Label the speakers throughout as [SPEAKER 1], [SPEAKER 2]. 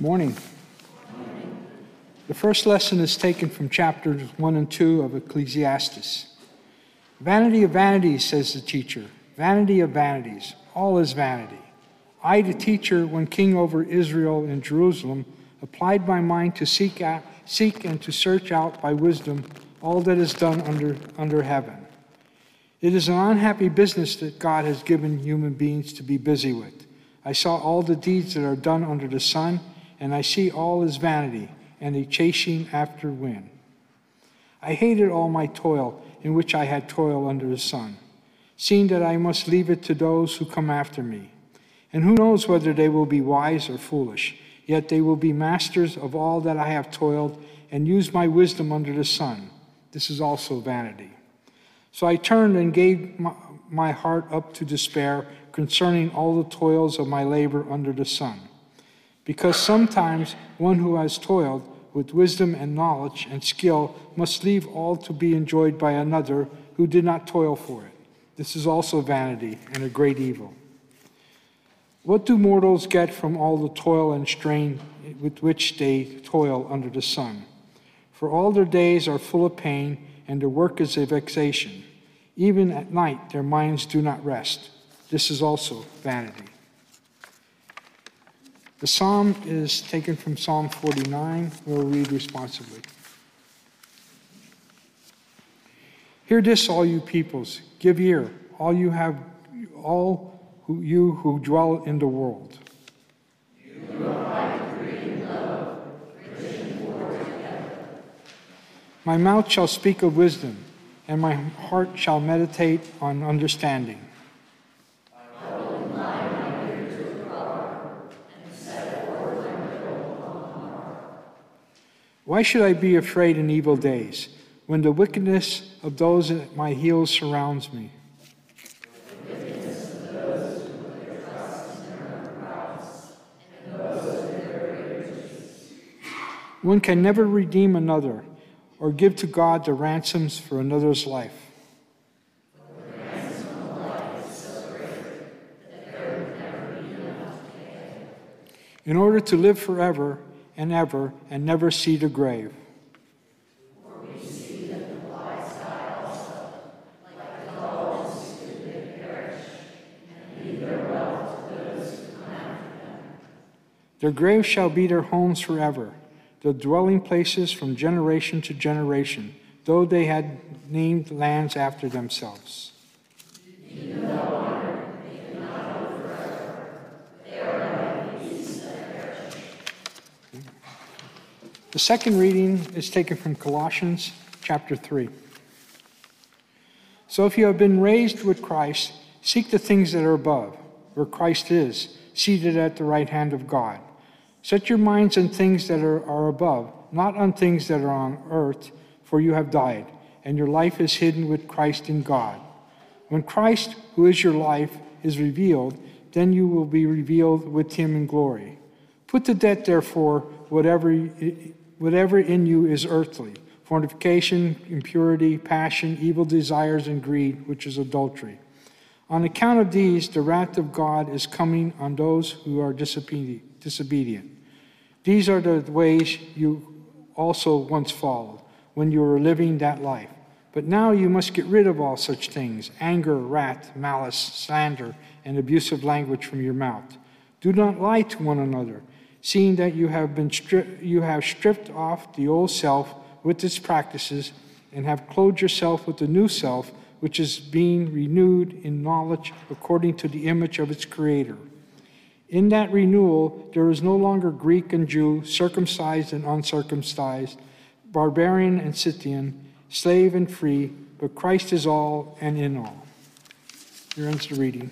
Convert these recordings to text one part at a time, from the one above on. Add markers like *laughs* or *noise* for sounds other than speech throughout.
[SPEAKER 1] Morning. The first lesson is taken from chapters 1 and 2 of Ecclesiastes. Vanity of vanities, says the teacher. Vanity of vanities. All is vanity. I, the teacher, when king over Israel in Jerusalem, applied my mind to seek, out, seek and to search out by wisdom all that is done under, under heaven. It is an unhappy business that God has given human beings to be busy with. I saw all the deeds that are done under the sun, and I see all is vanity and a chasing after wind. I hated all my toil in which I had toil under the sun, seeing that I must leave it to those who come after me. And who knows whether they will be wise or foolish, yet they will be masters of all that I have toiled and used my wisdom under the sun. This is also vanity. So I turned and gave my heart up to despair concerning all the toils of my labor under the sun. Because sometimes one who has toiled with wisdom and knowledge and skill must leave all to be enjoyed by another who did not toil for it. This is also vanity and a great evil. What do mortals get from all the toil and strain with which they toil under the sun? For all their days are full of pain, and their work is a vexation. Even at night, their minds do not rest. This is also vanity. The psalm is taken from Psalm 49. We'll read responsibly. Hear this, all you peoples. Give ear, all you have, all who, you who dwell in the world. My mouth shall speak of wisdom, and my heart shall meditate on understanding. Why should I be afraid in evil days when the wickedness of those at my heels surrounds me? One can never redeem another or give to God the ransoms for another's life. In order to live forever, and ever and never see the grave. Their graves shall be their homes forever, their dwelling places from generation to generation, though they had named lands after themselves. The second reading is taken from Colossians chapter 3. So if you have been raised with Christ, seek the things that are above, where Christ is, seated at the right hand of God. Set your minds on things that are, are above, not on things that are on earth, for you have died, and your life is hidden with Christ in God. When Christ, who is your life, is revealed, then you will be revealed with him in glory. Put to death, therefore, whatever whatever in you is earthly fornication, impurity, passion, evil desires, and greed, which is adultery. On account of these, the wrath of God is coming on those who are disobedient. These are the ways you also once followed when you were living that life. But now you must get rid of all such things anger, wrath, malice, slander, and abusive language from your mouth. Do not lie to one another seeing that you have been stri- you have stripped off the old self with its practices and have clothed yourself with the new self which is being renewed in knowledge according to the image of its creator. In that renewal there is no longer greek and jew circumcised and uncircumcised barbarian and scythian slave and free but christ is all and in all. Here ends the reading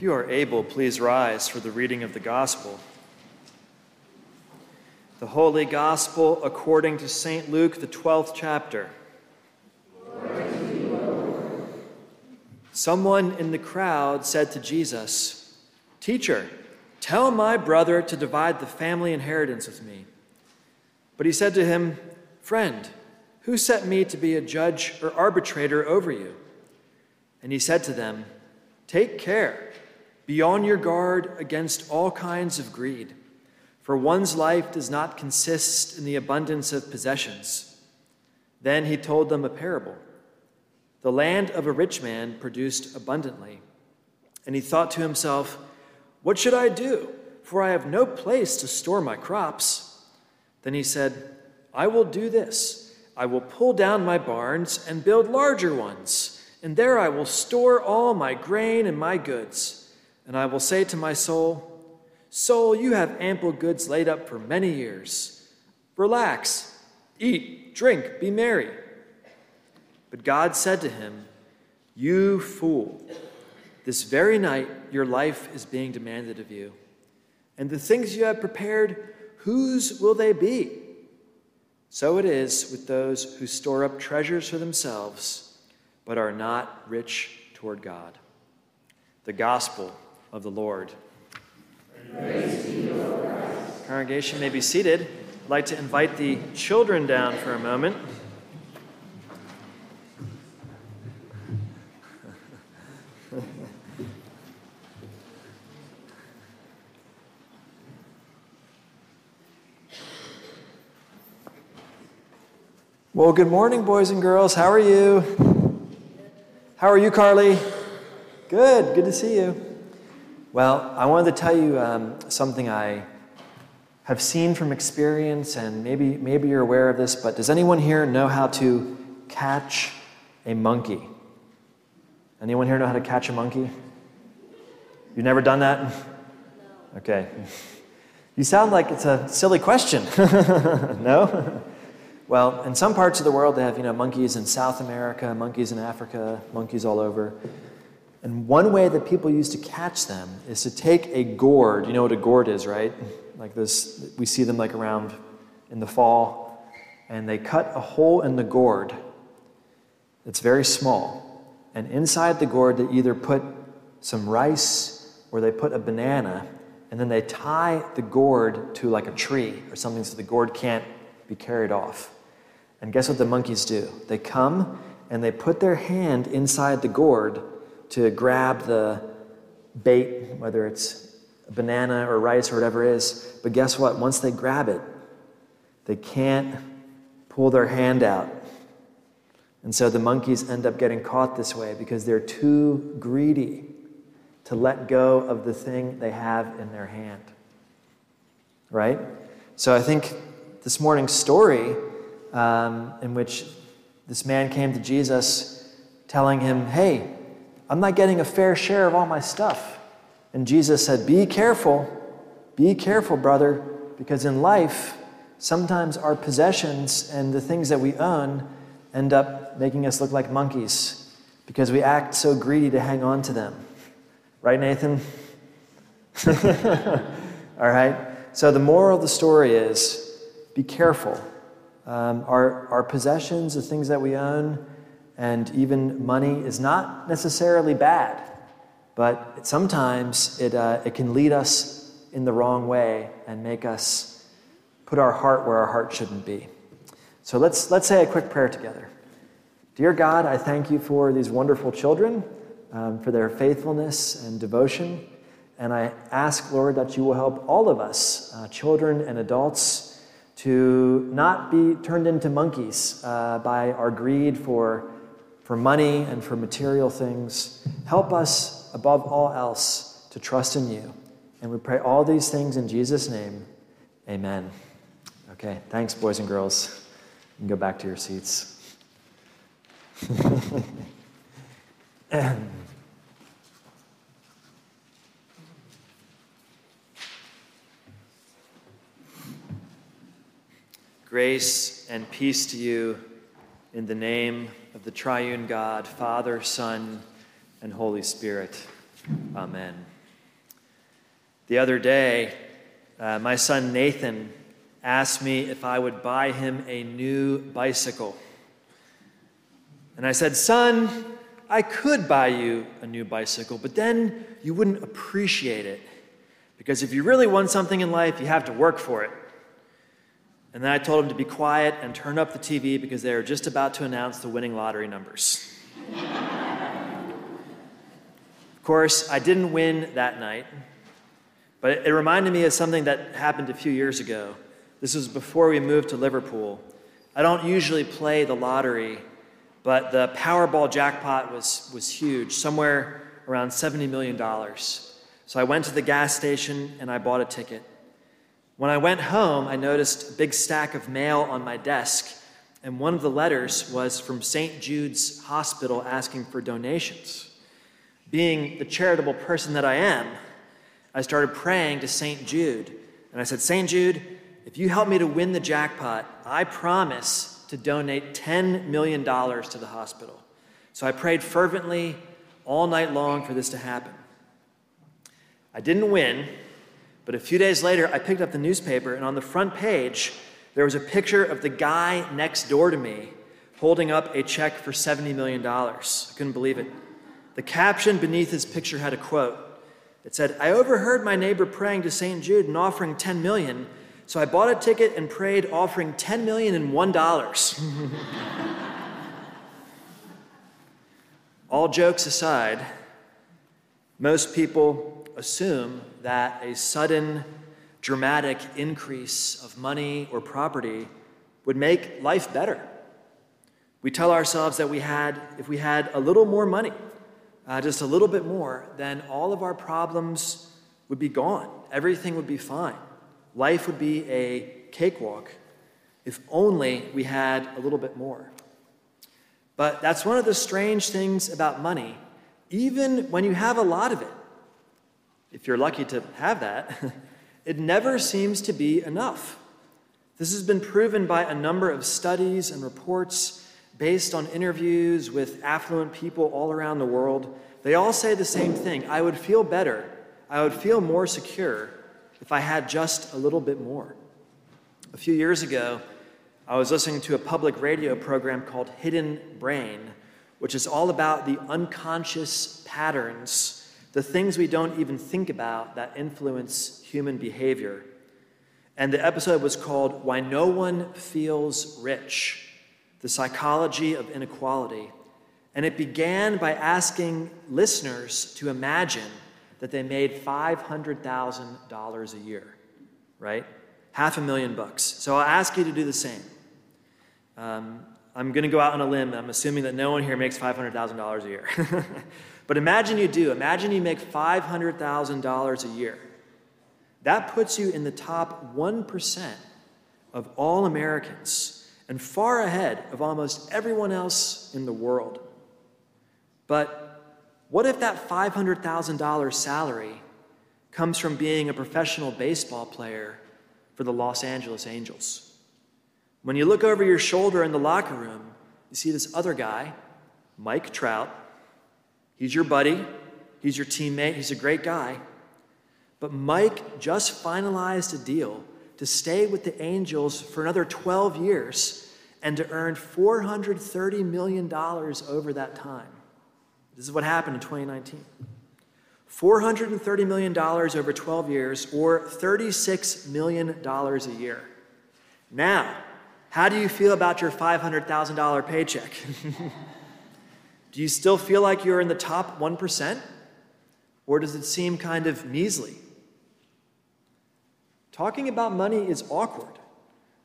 [SPEAKER 2] If you are able, please rise for the reading of the Gospel. The Holy Gospel according to St. Luke, the 12th chapter. Someone in the crowd said to Jesus, Teacher, tell my brother to divide the family inheritance with me. But he said to him, Friend, who set me to be a judge or arbitrator over you? And he said to them, Take care, be on your guard against all kinds of greed, for one's life does not consist in the abundance of possessions. Then he told them a parable. The land of a rich man produced abundantly. And he thought to himself, What should I do? For I have no place to store my crops. Then he said, I will do this I will pull down my barns and build larger ones, and there I will store all my grain and my goods. And I will say to my soul, Soul, you have ample goods laid up for many years. Relax, eat, drink, be merry. But God said to him, You fool, this very night your life is being demanded of you. And the things you have prepared, whose will they be? So it is with those who store up treasures for themselves, but are not rich toward God. The Gospel of the Lord. Congregation may be seated. I'd like to invite the children down for a moment. Well, good morning, boys and girls. How are you? How are you, Carly? Good, good to see you. Well, I wanted to tell you um, something I have seen from experience, and maybe, maybe you're aware of this, but does anyone here know how to catch a monkey? Anyone here know how to catch a monkey? You've never done that? Okay. You sound like it's a silly question. *laughs* no? Well, in some parts of the world, they have you know monkeys in South America, monkeys in Africa, monkeys all over. And one way that people use to catch them is to take a gourd. You know what a gourd is, right? Like this, we see them like around in the fall, and they cut a hole in the gourd. It's very small, and inside the gourd they either put some rice or they put a banana, and then they tie the gourd to like a tree or something so the gourd can't be carried off. And guess what the monkeys do? They come and they put their hand inside the gourd to grab the bait, whether it's a banana or rice or whatever it is. But guess what? Once they grab it, they can't pull their hand out. And so the monkeys end up getting caught this way because they're too greedy to let go of the thing they have in their hand. Right? So I think this morning's story um, in which this man came to Jesus telling him, Hey, I'm not getting a fair share of all my stuff. And Jesus said, Be careful, be careful, brother, because in life, sometimes our possessions and the things that we own end up making us look like monkeys because we act so greedy to hang on to them. Right, Nathan? *laughs* all right? So the moral of the story is be careful um, our, our possessions, the things that we own, and even money is not necessarily bad, but sometimes it, uh, it can lead us in the wrong way and make us put our heart where our heart shouldn't be. So let's, let's say a quick prayer together. Dear God, I thank you for these wonderful children, um, for their faithfulness and devotion. And I ask, Lord, that you will help all of us, uh, children and adults, to not be turned into monkeys uh, by our greed for, for money and for material things. Help us, above all else, to trust in you. And we pray all these things in Jesus' name. Amen. Okay, thanks, boys and girls. You can go back to your seats. *coughs* Grace and peace to you in the name of the triune God, Father, Son, and Holy Spirit. Amen. The other day, uh, my son Nathan asked me if I would buy him a new bicycle. And I said, Son, I could buy you a new bicycle, but then you wouldn't appreciate it. Because if you really want something in life, you have to work for it. And then I told him to be quiet and turn up the TV because they were just about to announce the winning lottery numbers. of course, I didn't win that night, but it reminded me of something that happened a few years ago. This was before we moved to Liverpool. I don't usually play the lottery, but the Powerball jackpot was, was huge, somewhere around $70 million. So I went to the gas station and I bought a ticket. When I went home, I noticed a big stack of mail on my desk, and one of the letters was from St. Jude's Hospital asking for donations. Being the charitable person that I am, I started praying to St. Jude. And I said, St. Jude, if you help me to win the jackpot, I promise to donate $10 million to the hospital. So I prayed fervently all night long for this to happen. I didn't win, but a few days later, I picked up the newspaper, and on the front page, there was a picture of the guy next door to me holding up a check for $70 million. I couldn't believe it. The caption beneath his picture had a quote. It said, I overheard my neighbor praying to St. Jude and offering 10 million, so I bought a ticket and prayed offering 10 million and $1. *laughs* All jokes aside, most people assume that a sudden, dramatic increase of money or property would make life better. We tell ourselves that we had, if we had a little more money, uh, just a little bit more, then all of our problems would be gone. Everything would be fine. Life would be a cakewalk if only we had a little bit more. But that's one of the strange things about money. Even when you have a lot of it, if you're lucky to have that, *laughs* it never seems to be enough. This has been proven by a number of studies and reports based on interviews with affluent people all around the world. They all say the same thing I would feel better, I would feel more secure if I had just a little bit more. A few years ago, I was listening to a public radio program called Hidden Brain, which is all about the unconscious patterns the things we don't even think about that influence human behavior. And the episode was called Why No One Feels Rich The Psychology of Inequality. And it began by asking listeners to imagine that they made $500,000 a year, right? Half a million bucks. So I'll ask you to do the same. Um, I'm going to go out on a limb. I'm assuming that no one here makes $500,000 a year. *laughs* But imagine you do. Imagine you make $500,000 a year. That puts you in the top 1% of all Americans and far ahead of almost everyone else in the world. But what if that $500,000 salary comes from being a professional baseball player for the Los Angeles Angels? When you look over your shoulder in the locker room, you see this other guy, Mike Trout, He's your buddy, he's your teammate, he's a great guy. But Mike just finalized a deal to stay with the Angels for another 12 years and to earn $430 million over that time. This is what happened in 2019. $430 million over 12 years, or $36 million a year. Now, how do you feel about your $500,000 paycheck? *laughs* Do you still feel like you're in the top 1%? Or does it seem kind of measly? Talking about money is awkward,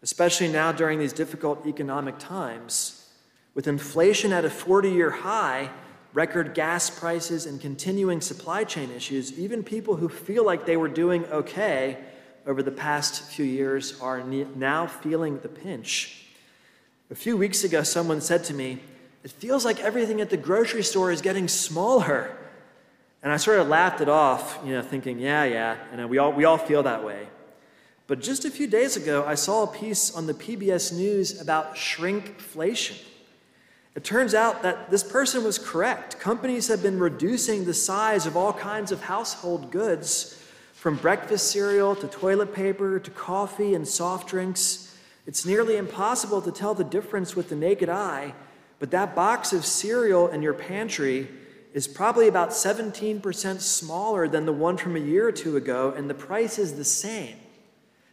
[SPEAKER 2] especially now during these difficult economic times. With inflation at a 40 year high, record gas prices, and continuing supply chain issues, even people who feel like they were doing okay over the past few years are now feeling the pinch. A few weeks ago, someone said to me, it feels like everything at the grocery store is getting smaller. And I sort of laughed it off, you know, thinking, yeah, yeah, and we all, we all feel that way. But just a few days ago, I saw a piece on the PBS News about shrinkflation. It turns out that this person was correct. Companies have been reducing the size of all kinds of household goods, from breakfast cereal to toilet paper to coffee and soft drinks. It's nearly impossible to tell the difference with the naked eye, but that box of cereal in your pantry is probably about 17% smaller than the one from a year or two ago, and the price is the same.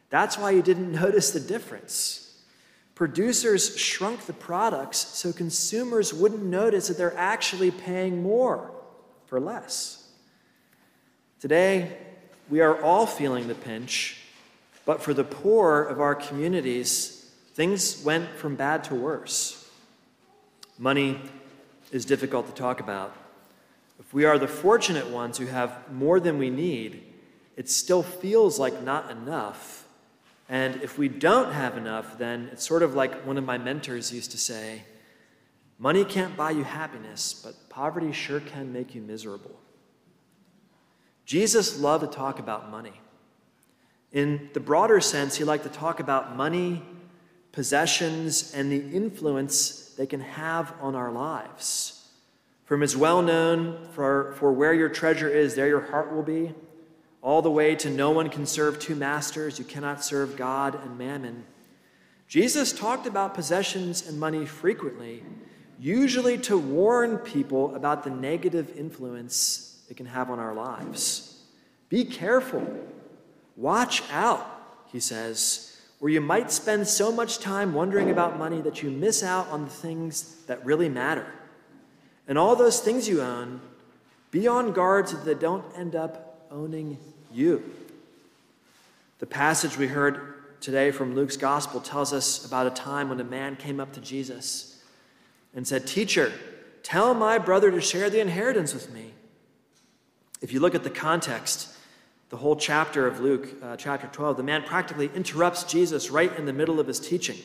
[SPEAKER 2] That's why you didn't *laughs* notice the difference. Producers shrunk the products so consumers wouldn't notice that they're actually paying more for less. Today, we are all feeling the pinch, but for the poor of our communities, things went from bad to worse. Money is difficult to talk about. If we are the fortunate ones who have more than we need, it still feels like not enough. And if we don't have enough, then it's sort of like one of my mentors used to say money can't buy you happiness, but poverty sure can make you miserable. Jesus loved to talk about money. In the broader sense, he liked to talk about money, possessions, and the influence they can have on our lives. From his well known, for, for where your treasure is, there your heart will be, all the way to no one can serve two masters, you cannot serve God and mammon. Jesus talked about possessions and money frequently, usually to warn people about the negative influence it can have on our lives. Be careful. Watch out, he says, or you might spend so much time wondering about money that you miss out on the things that really matter. And all those things you own, be on guard so that they don't end up owning you. The passage we heard today from Luke's gospel tells us about a time when a man came up to Jesus and said, Teacher, tell my brother to share the inheritance with me. If you look at the context, the whole chapter of Luke, uh, chapter 12, the man practically interrupts Jesus right in the middle of his teaching.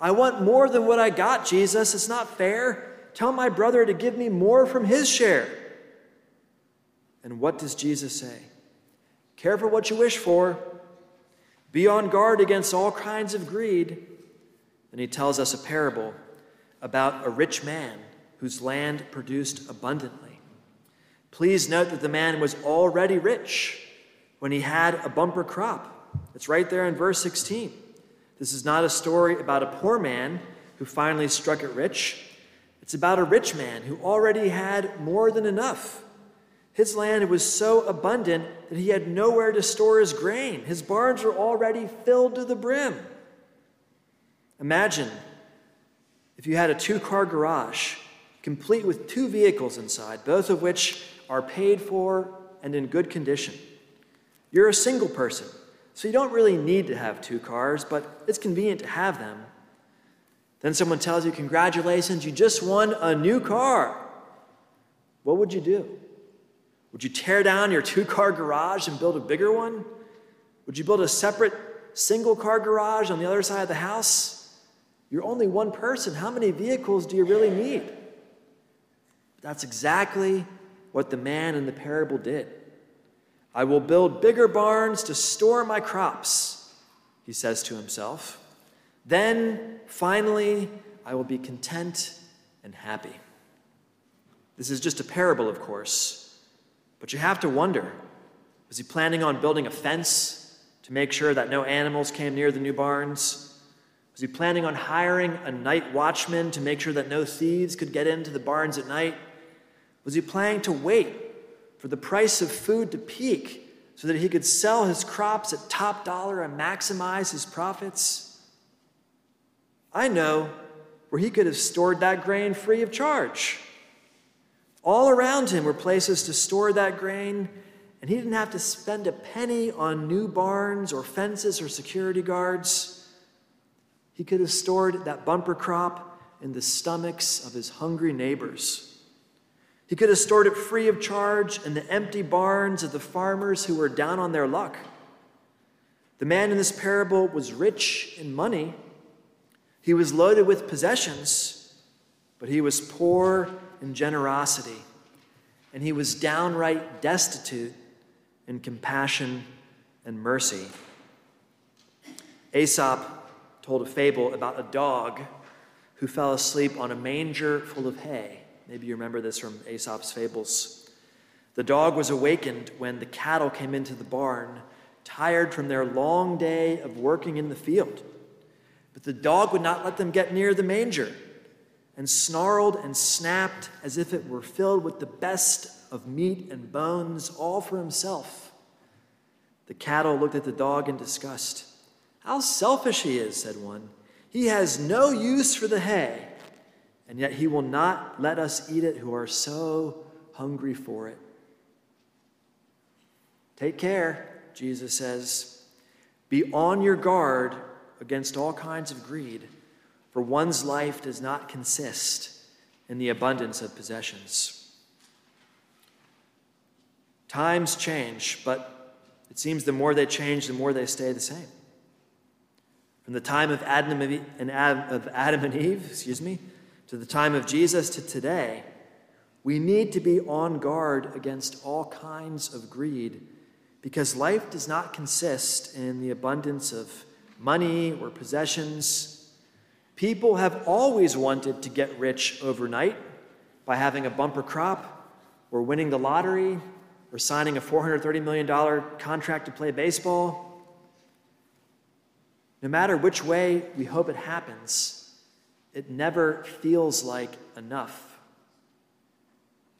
[SPEAKER 2] I want more than what I got, Jesus. It's not fair. Tell my brother to give me more from his share. And what does Jesus say? Care for what you wish for. Be on guard against all kinds of greed. And he tells us a parable about a rich man whose land produced abundantly. Please note that the man was already rich when he had a bumper crop. It's right there in verse 16. This is not a story about a poor man who finally struck it rich. It's about a rich man who already had more than enough. His land was so abundant that he had nowhere to store his grain. His barns were already filled to the brim. Imagine if you had a two car garage, complete with two vehicles inside, both of which are paid for and in good condition. You're a single person, so you don't really need to have two cars, but it's convenient to have them. Then someone tells you, Congratulations, you just won a new car. What would you do? Would you tear down your two car garage and build a bigger one? Would you build a separate single car garage on the other side of the house? You're only one person. How many vehicles do you really need? That's exactly what the man in the parable did. I will build bigger barns to store my crops, he says to himself. Then, finally, I will be content and happy. This is just a parable, of course, but you have to wonder was he planning on building a fence to make sure that no animals came near the new barns? Was he planning on hiring a night watchman to make sure that no thieves could get into the barns at night? Was he planning to wait for the price of food to peak so that he could sell his crops at top dollar and maximize his profits? I know where he could have stored that grain free of charge. All around him were places to store that grain, and he didn't have to spend a penny on new barns or fences or security guards. He could have stored that bumper crop in the stomachs of his hungry neighbors. He could have stored it free of charge in the empty barns of the farmers who were down on their luck. The man in this parable was rich in money, he was loaded with possessions, but he was poor in generosity, and he was downright destitute in compassion and mercy. Aesop told a fable about a dog who fell asleep on a manger full of hay. Maybe you remember this from Aesop's fables. The dog was awakened when the cattle came into the barn, tired from their long day of working in the field. But the dog would not let them get near the manger and snarled and snapped as if it were filled with the best of meat and bones, all for himself. The cattle looked at the dog in disgust. How selfish he is, said one. He has no use for the hay, and yet he will not let us eat it who are so hungry for it. Take care, Jesus says. Be on your guard against all kinds of greed, for one's life does not consist in the abundance of possessions. Times change, but it seems the more they change, the more they stay the same. From the time of Adam and, Eve, excuse me, to the time of Jesus to today, we need to be on guard against all kinds of greed because life does not consist in the abundance of money or possessions. People have always wanted to get rich overnight by having a bumper crop or winning the lottery or signing a $430 million contract to play baseball. No matter which way we hope it happens, it never feels like enough.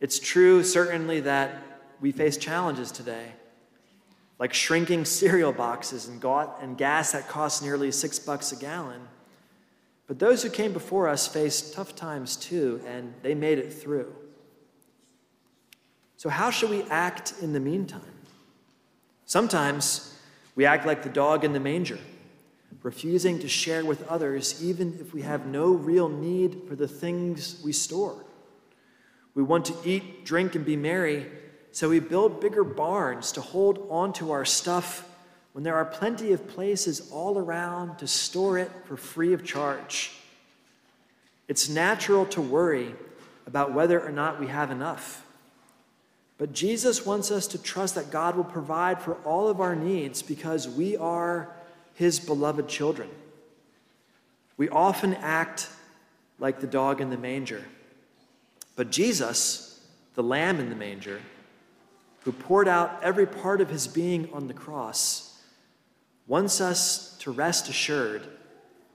[SPEAKER 2] It's true, certainly, that we face challenges today like shrinking cereal boxes and, gas that costs nearly six bucks a gallon. But those who came before us faced tough times too, and they made it through. So, how should we act in the meantime? Sometimes we act like the dog in the manger, refusing to share with others even if we have no real need for the things we store. We want to eat, drink, and be merry, so we build bigger barns to hold onto our stuff when there are plenty of places all around to store it for free of charge. It's natural to worry about whether or not we have enough. But Jesus wants us to trust that God will provide for all of our needs because we are his beloved children. We often act like the dog in the manger. But Jesus, the lamb in the manger, who poured out every part of his being on the cross, wants us to rest assured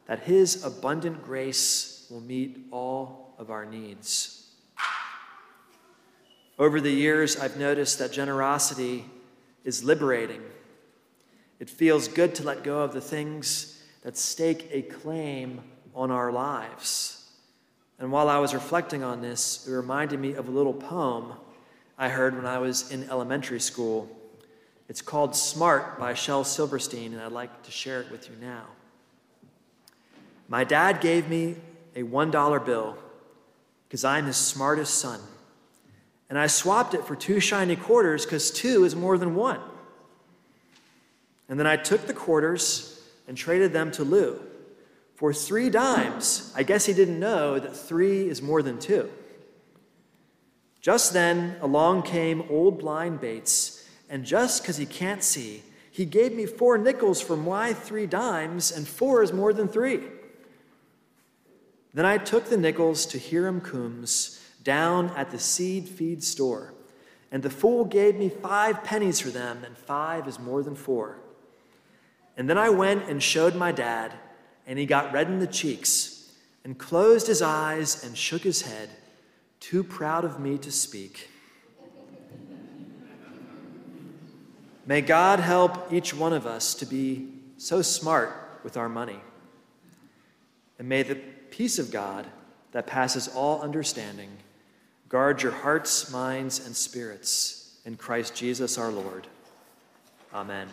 [SPEAKER 2] that his abundant grace will meet all of our needs. Over the years, I've noticed that generosity is liberating. It feels good to let go of the things that stake a claim on our lives. And while I was reflecting on this, it reminded me of a little poem I heard when I was in elementary school. It's called Smart by Shel Silverstein, and I'd like to share it with you now. My dad gave me a $1 bill because I'm his smartest son. And I swapped it for two shiny quarters because two is more than one. And then I took the quarters and traded them to Lou for three dimes. I guess he didn't know that three is more than two. Just then, along came old blind Bates, and just because he can't see, he gave me four nickels for my three dimes, and four is more than three. Then I took the nickels to Hiram Coombs down at the seed feed store, and the fool gave me five pennies for them, and five is more than four. And then I went and showed my dad, and he got red in the cheeks, and closed his eyes and shook his head too proud of me to speak. May God help each one of us to be so smart with our money. And may the peace of God that passes all understanding guard your hearts, minds, and spirits in Christ Jesus our Lord. Amen.